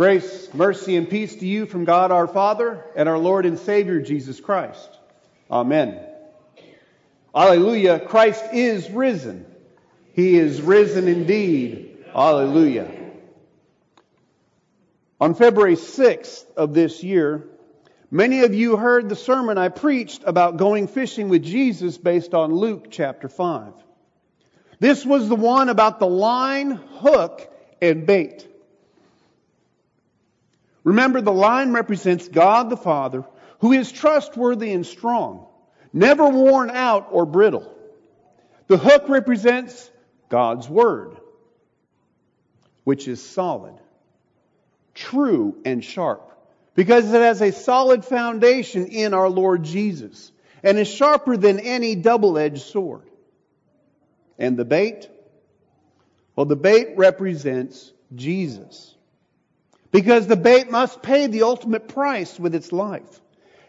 Grace, mercy, and peace to you from God our Father and our Lord and Savior Jesus Christ. Amen. Alleluia. Christ is risen. He is risen indeed. Alleluia. On February 6th of this year, many of you heard the sermon I preached about going fishing with Jesus based on Luke chapter 5. This was the one about the line, hook, and bait. Remember, the line represents God the Father, who is trustworthy and strong, never worn out or brittle. The hook represents God's Word, which is solid, true, and sharp, because it has a solid foundation in our Lord Jesus and is sharper than any double-edged sword. And the bait? Well, the bait represents Jesus. Because the bait must pay the ultimate price with its life,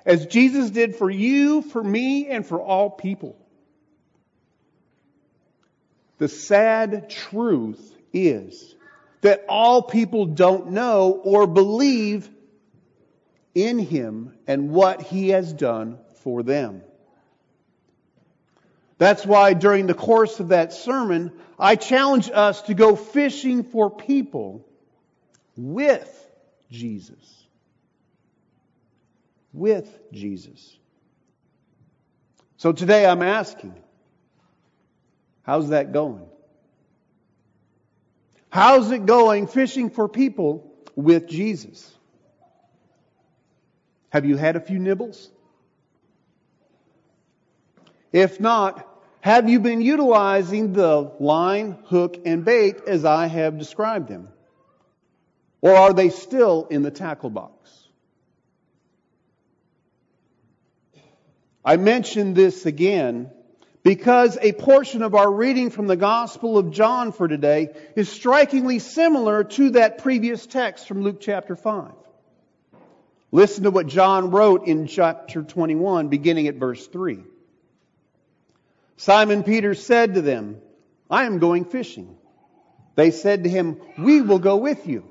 as Jesus did for you, for me, and for all people. The sad truth is that all people don't know or believe in Him and what He has done for them. That's why during the course of that sermon, I challenge us to go fishing for people with Jesus. With Jesus. So today I'm asking, how's that going? How's it going fishing for people with Jesus? Have you had a few nibbles? If not, have you been utilizing the line, hook, and bait as I have described them? Or are they still in the tackle box? I mention this again because a portion of our reading from the Gospel of John for today is strikingly similar to that previous text from Luke chapter 5. Listen to what John wrote in chapter 21, beginning at verse 3. Simon Peter said to them, I am going fishing. They said to him, We will go with you.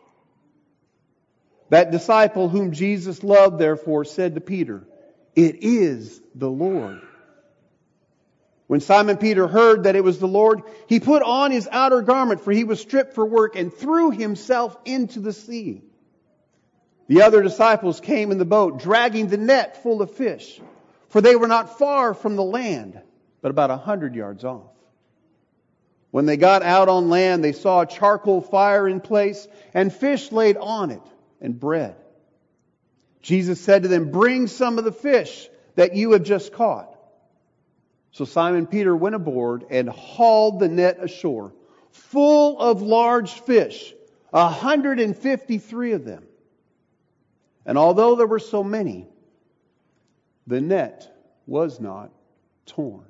That disciple whom Jesus loved, therefore, said to Peter, It is the Lord. When Simon Peter heard that it was the Lord, he put on his outer garment, for he was stripped for work, and threw himself into the sea. The other disciples came in the boat, dragging the net full of fish, for they were not far from the land, but about a hundred yards off. When they got out on land, they saw a charcoal fire in place and fish laid on it and bread. Jesus said to them, Bring some of the fish that you have just caught. So Simon Peter went aboard and hauled the net ashore, full of large fish, 153 of them. And although there were so many, the net was not torn.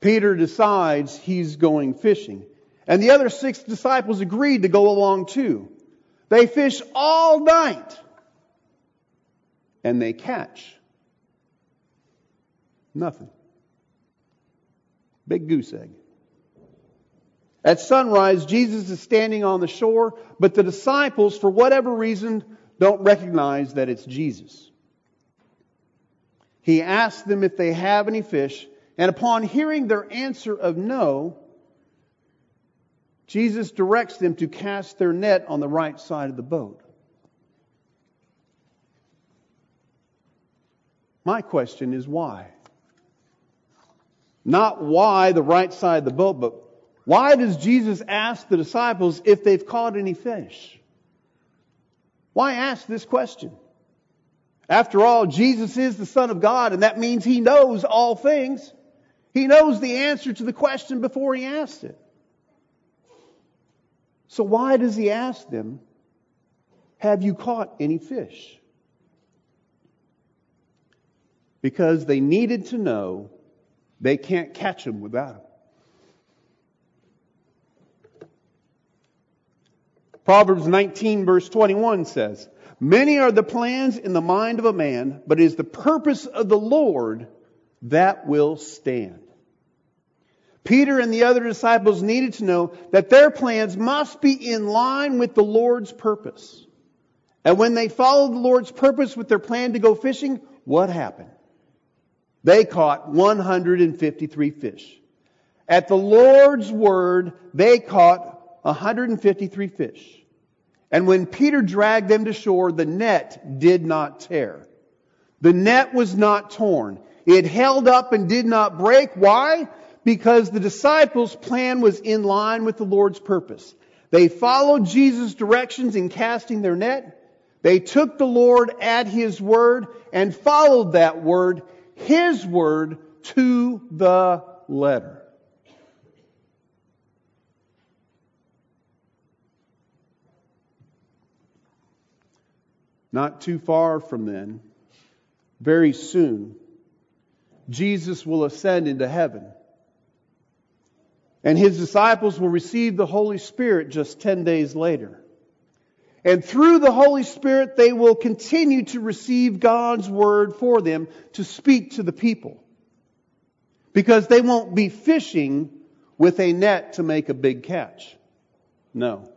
Peter decides he's going fishing. And the other six disciples agreed to go along too. They fish all night and they catch nothing. Big goose egg. At sunrise, Jesus is standing on the shore, but the disciples, for whatever reason, don't recognize that it's Jesus. He asks them if they have any fish, and upon hearing their answer of no, Jesus directs them to cast their net on the right side of the boat. My question is why? Not why the right side of the boat, but why does Jesus ask the disciples if they've caught any fish? Why ask this question? After all, Jesus is the Son of God, and that means He knows all things. He knows the answer to the question before He asks it. So why does he ask them, Have you caught any fish? Because they needed to know they can't catch them without him. Proverbs 19 verse 21 says, Many are the plans in the mind of a man, but it is the purpose of the Lord that will stand. Peter and the other disciples needed to know that their plans must be in line with the Lord's purpose. And when they followed the Lord's purpose with their plan to go fishing, what happened? They caught 153 fish. At the Lord's word, they caught 153 fish. And when Peter dragged them to shore, the net did not tear. The net was not torn. It held up and did not break. Why? Because the disciples' plan was in line with the Lord's purpose. They followed Jesus' directions in casting their net. They took the Lord at His word and followed that word, His word, to the letter. Not too far from then, very soon, Jesus will ascend into heaven. And his disciples will receive the Holy Spirit just 10 days later. And through the Holy Spirit, they will continue to receive God's word for them to speak to the people. Because they won't be fishing with a net to make a big catch. No.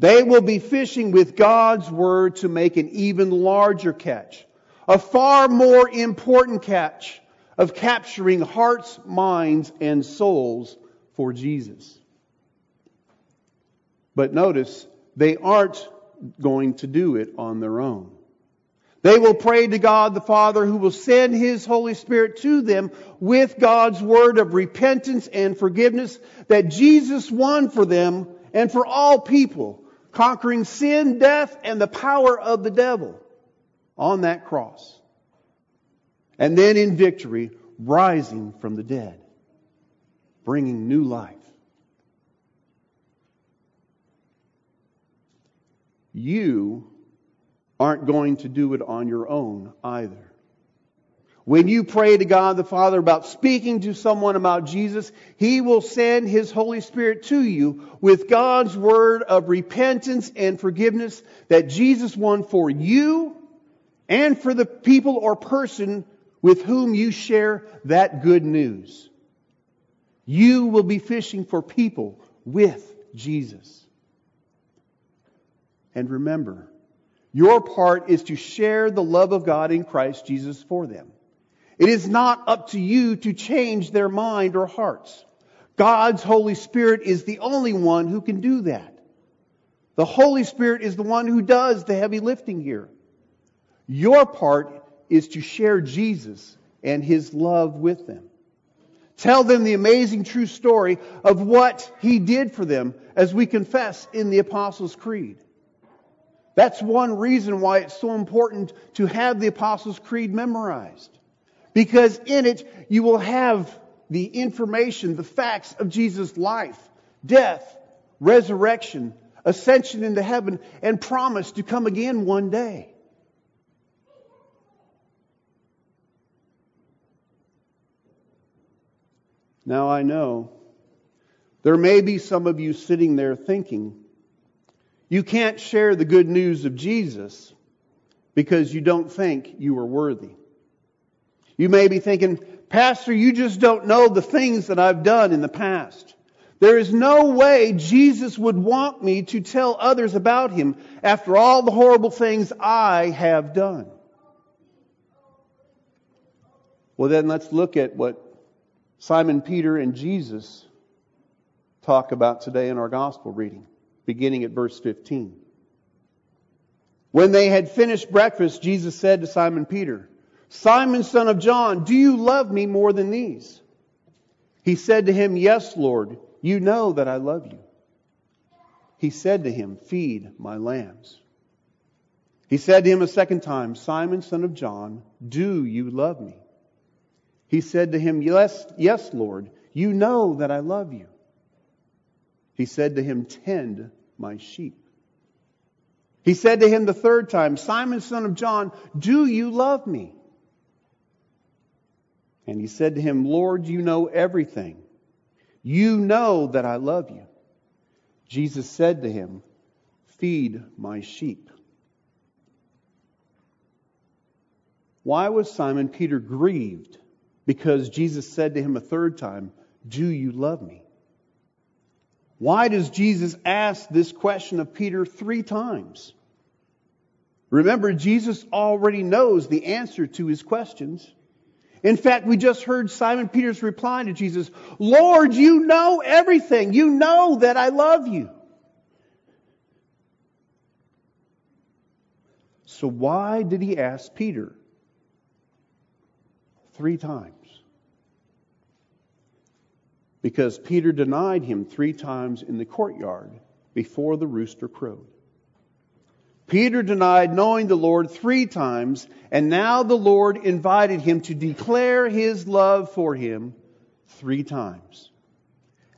They will be fishing with God's word to make an even larger catch. A far more important catch of capturing hearts, minds, and souls for Jesus. But notice, they aren't going to do it on their own. They will pray to God the Father who will send His Holy Spirit to them with God's word of repentance and forgiveness that Jesus won for them and for all people conquering sin, death, and the power of the devil on that cross. And then in victory, rising from the dead, bringing new life. You aren't going to do it on your own either. When you pray to God the Father about speaking to someone about Jesus, He will send His Holy Spirit to you with God's word of repentance and forgiveness that Jesus won for you and for the people or person with whom you share that good news. You will be fishing for people with Jesus. And remember, your part is to share the love of God in Christ Jesus for them. It is not up to you to change their mind or hearts. God's Holy Spirit is the only one who can do that. The Holy Spirit is the one who does the heavy lifting here. Your part is to share Jesus and His love with them. Tell them the amazing true story of what He did for them as we confess in the Apostles' Creed. That's one reason why it's so important to have the Apostles' Creed memorized. Because in it, you will have the information, the facts of Jesus' life, death, resurrection, ascension into heaven, and promise to come again one day. Now I know there may be some of you sitting there thinking, you can't share the good news of Jesus because you don't think you are worthy. You may be thinking, Pastor, you just don't know the things that I've done in the past. There is no way Jesus would want me to tell others about him after all the horrible things I have done. Well, then let's look at what Simon Peter and Jesus talk about today in our gospel reading, beginning at verse 15. When they had finished breakfast, Jesus said to Simon Peter, Simon, son of John, do you love me more than these? He said to him, Yes, Lord, you know that I love you. He said to him, Feed my lambs. He said to him a second time, Simon, son of John, do you love me? He said to him, Yes, yes, Lord, you know that I love you. He said to him, Tend my sheep. He said to him the third time, Simon, son of John, do you love me? And he said to him, Lord, you know everything. You know that I love you. Jesus said to him, Feed my sheep. Why was Simon Peter grieved? Because Jesus said to him a third time, Do you love me? Why does Jesus ask this question of Peter three times? Remember, Jesus already knows the answer to his questions. In fact, we just heard Simon Peter's reply to Jesus, Lord, you know everything. You know that I love you. So why did he ask Peter three times? Because Peter denied him three times in the courtyard before the rooster crowed. Peter denied knowing the Lord three times, and now the Lord invited him to declare his love for him three times.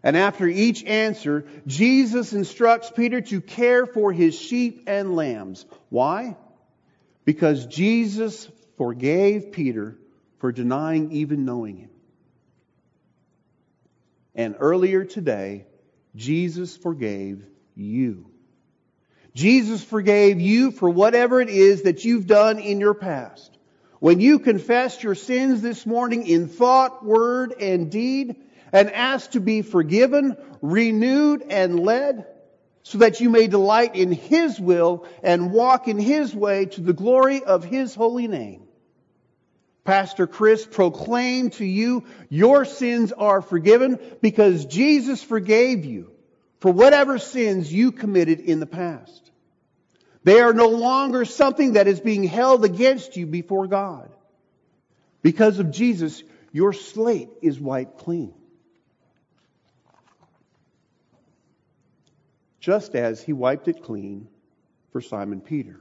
And after each answer, Jesus instructs Peter to care for his sheep and lambs. Why? Because Jesus forgave Peter for denying even knowing him. And earlier today, Jesus forgave you. Jesus forgave you for whatever it is that you've done in your past. When you confessed your sins this morning in thought, word, and deed, and asked to be forgiven, renewed, and led, so that you may delight in His will and walk in His way to the glory of His holy name. Pastor Chris proclaimed to you, your sins are forgiven because Jesus forgave you for whatever sins you committed in the past. They are no longer something that is being held against you before God. Because of Jesus, your slate is wiped clean. Just as he wiped it clean for Simon Peter.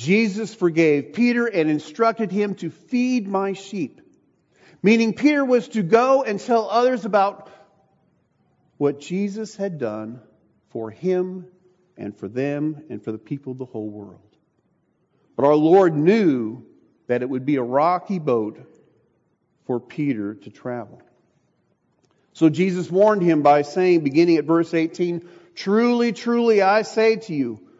Jesus forgave Peter and instructed him to feed my sheep. Meaning Peter was to go and tell others about what Jesus had done for him and for them and for the people of the whole world. But our Lord knew that it would be a rocky boat for Peter to travel. So Jesus warned him by saying, beginning at verse 18, Truly, truly, I say to you,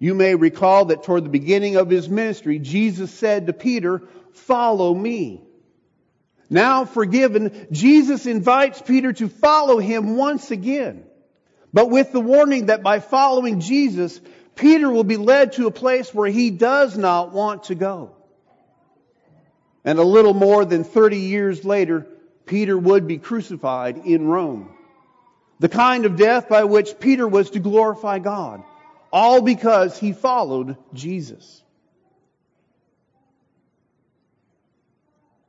You may recall that toward the beginning of his ministry, Jesus said to Peter, Follow me. Now forgiven, Jesus invites Peter to follow him once again, but with the warning that by following Jesus, Peter will be led to a place where he does not want to go. And a little more than 30 years later, Peter would be crucified in Rome. The kind of death by which Peter was to glorify God, all because he followed Jesus.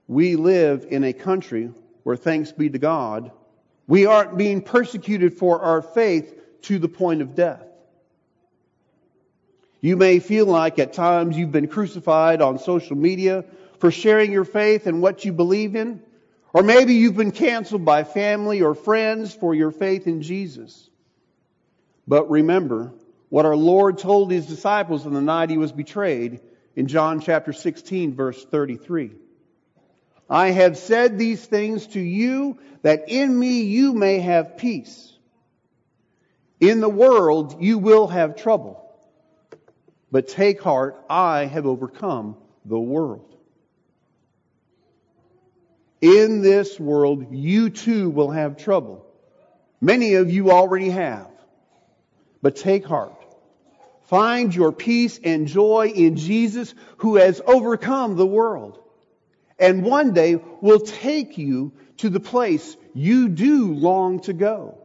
We live in a country where, thanks be to God, we aren't being persecuted for our faith to the point of death. You may feel like at times you've been crucified on social media for sharing your faith and what you believe in. Or maybe you've been canceled by family or friends for your faith in Jesus. But remember what our Lord told his disciples on the night he was betrayed in John chapter 16 verse 33. I have said these things to you that in me you may have peace. In the world you will have trouble. But take heart, I have overcome the world. In this world, you too will have trouble. Many of you already have. But take heart. Find your peace and joy in Jesus who has overcome the world. And one day will take you to the place you do long to go.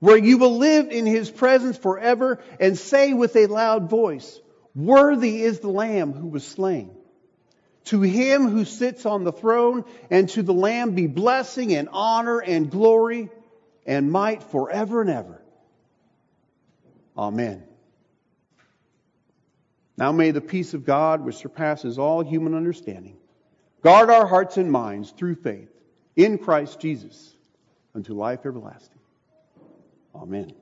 where you will live in his presence forever and say with a loud voice, Worthy is the Lamb who was slain. To him who sits on the throne and to the Lamb be blessing and honor and glory and might forever and ever. Amen. Now may the peace of God, which surpasses all human understanding, guard our hearts and minds through faith in Christ Jesus unto life everlasting. Amen.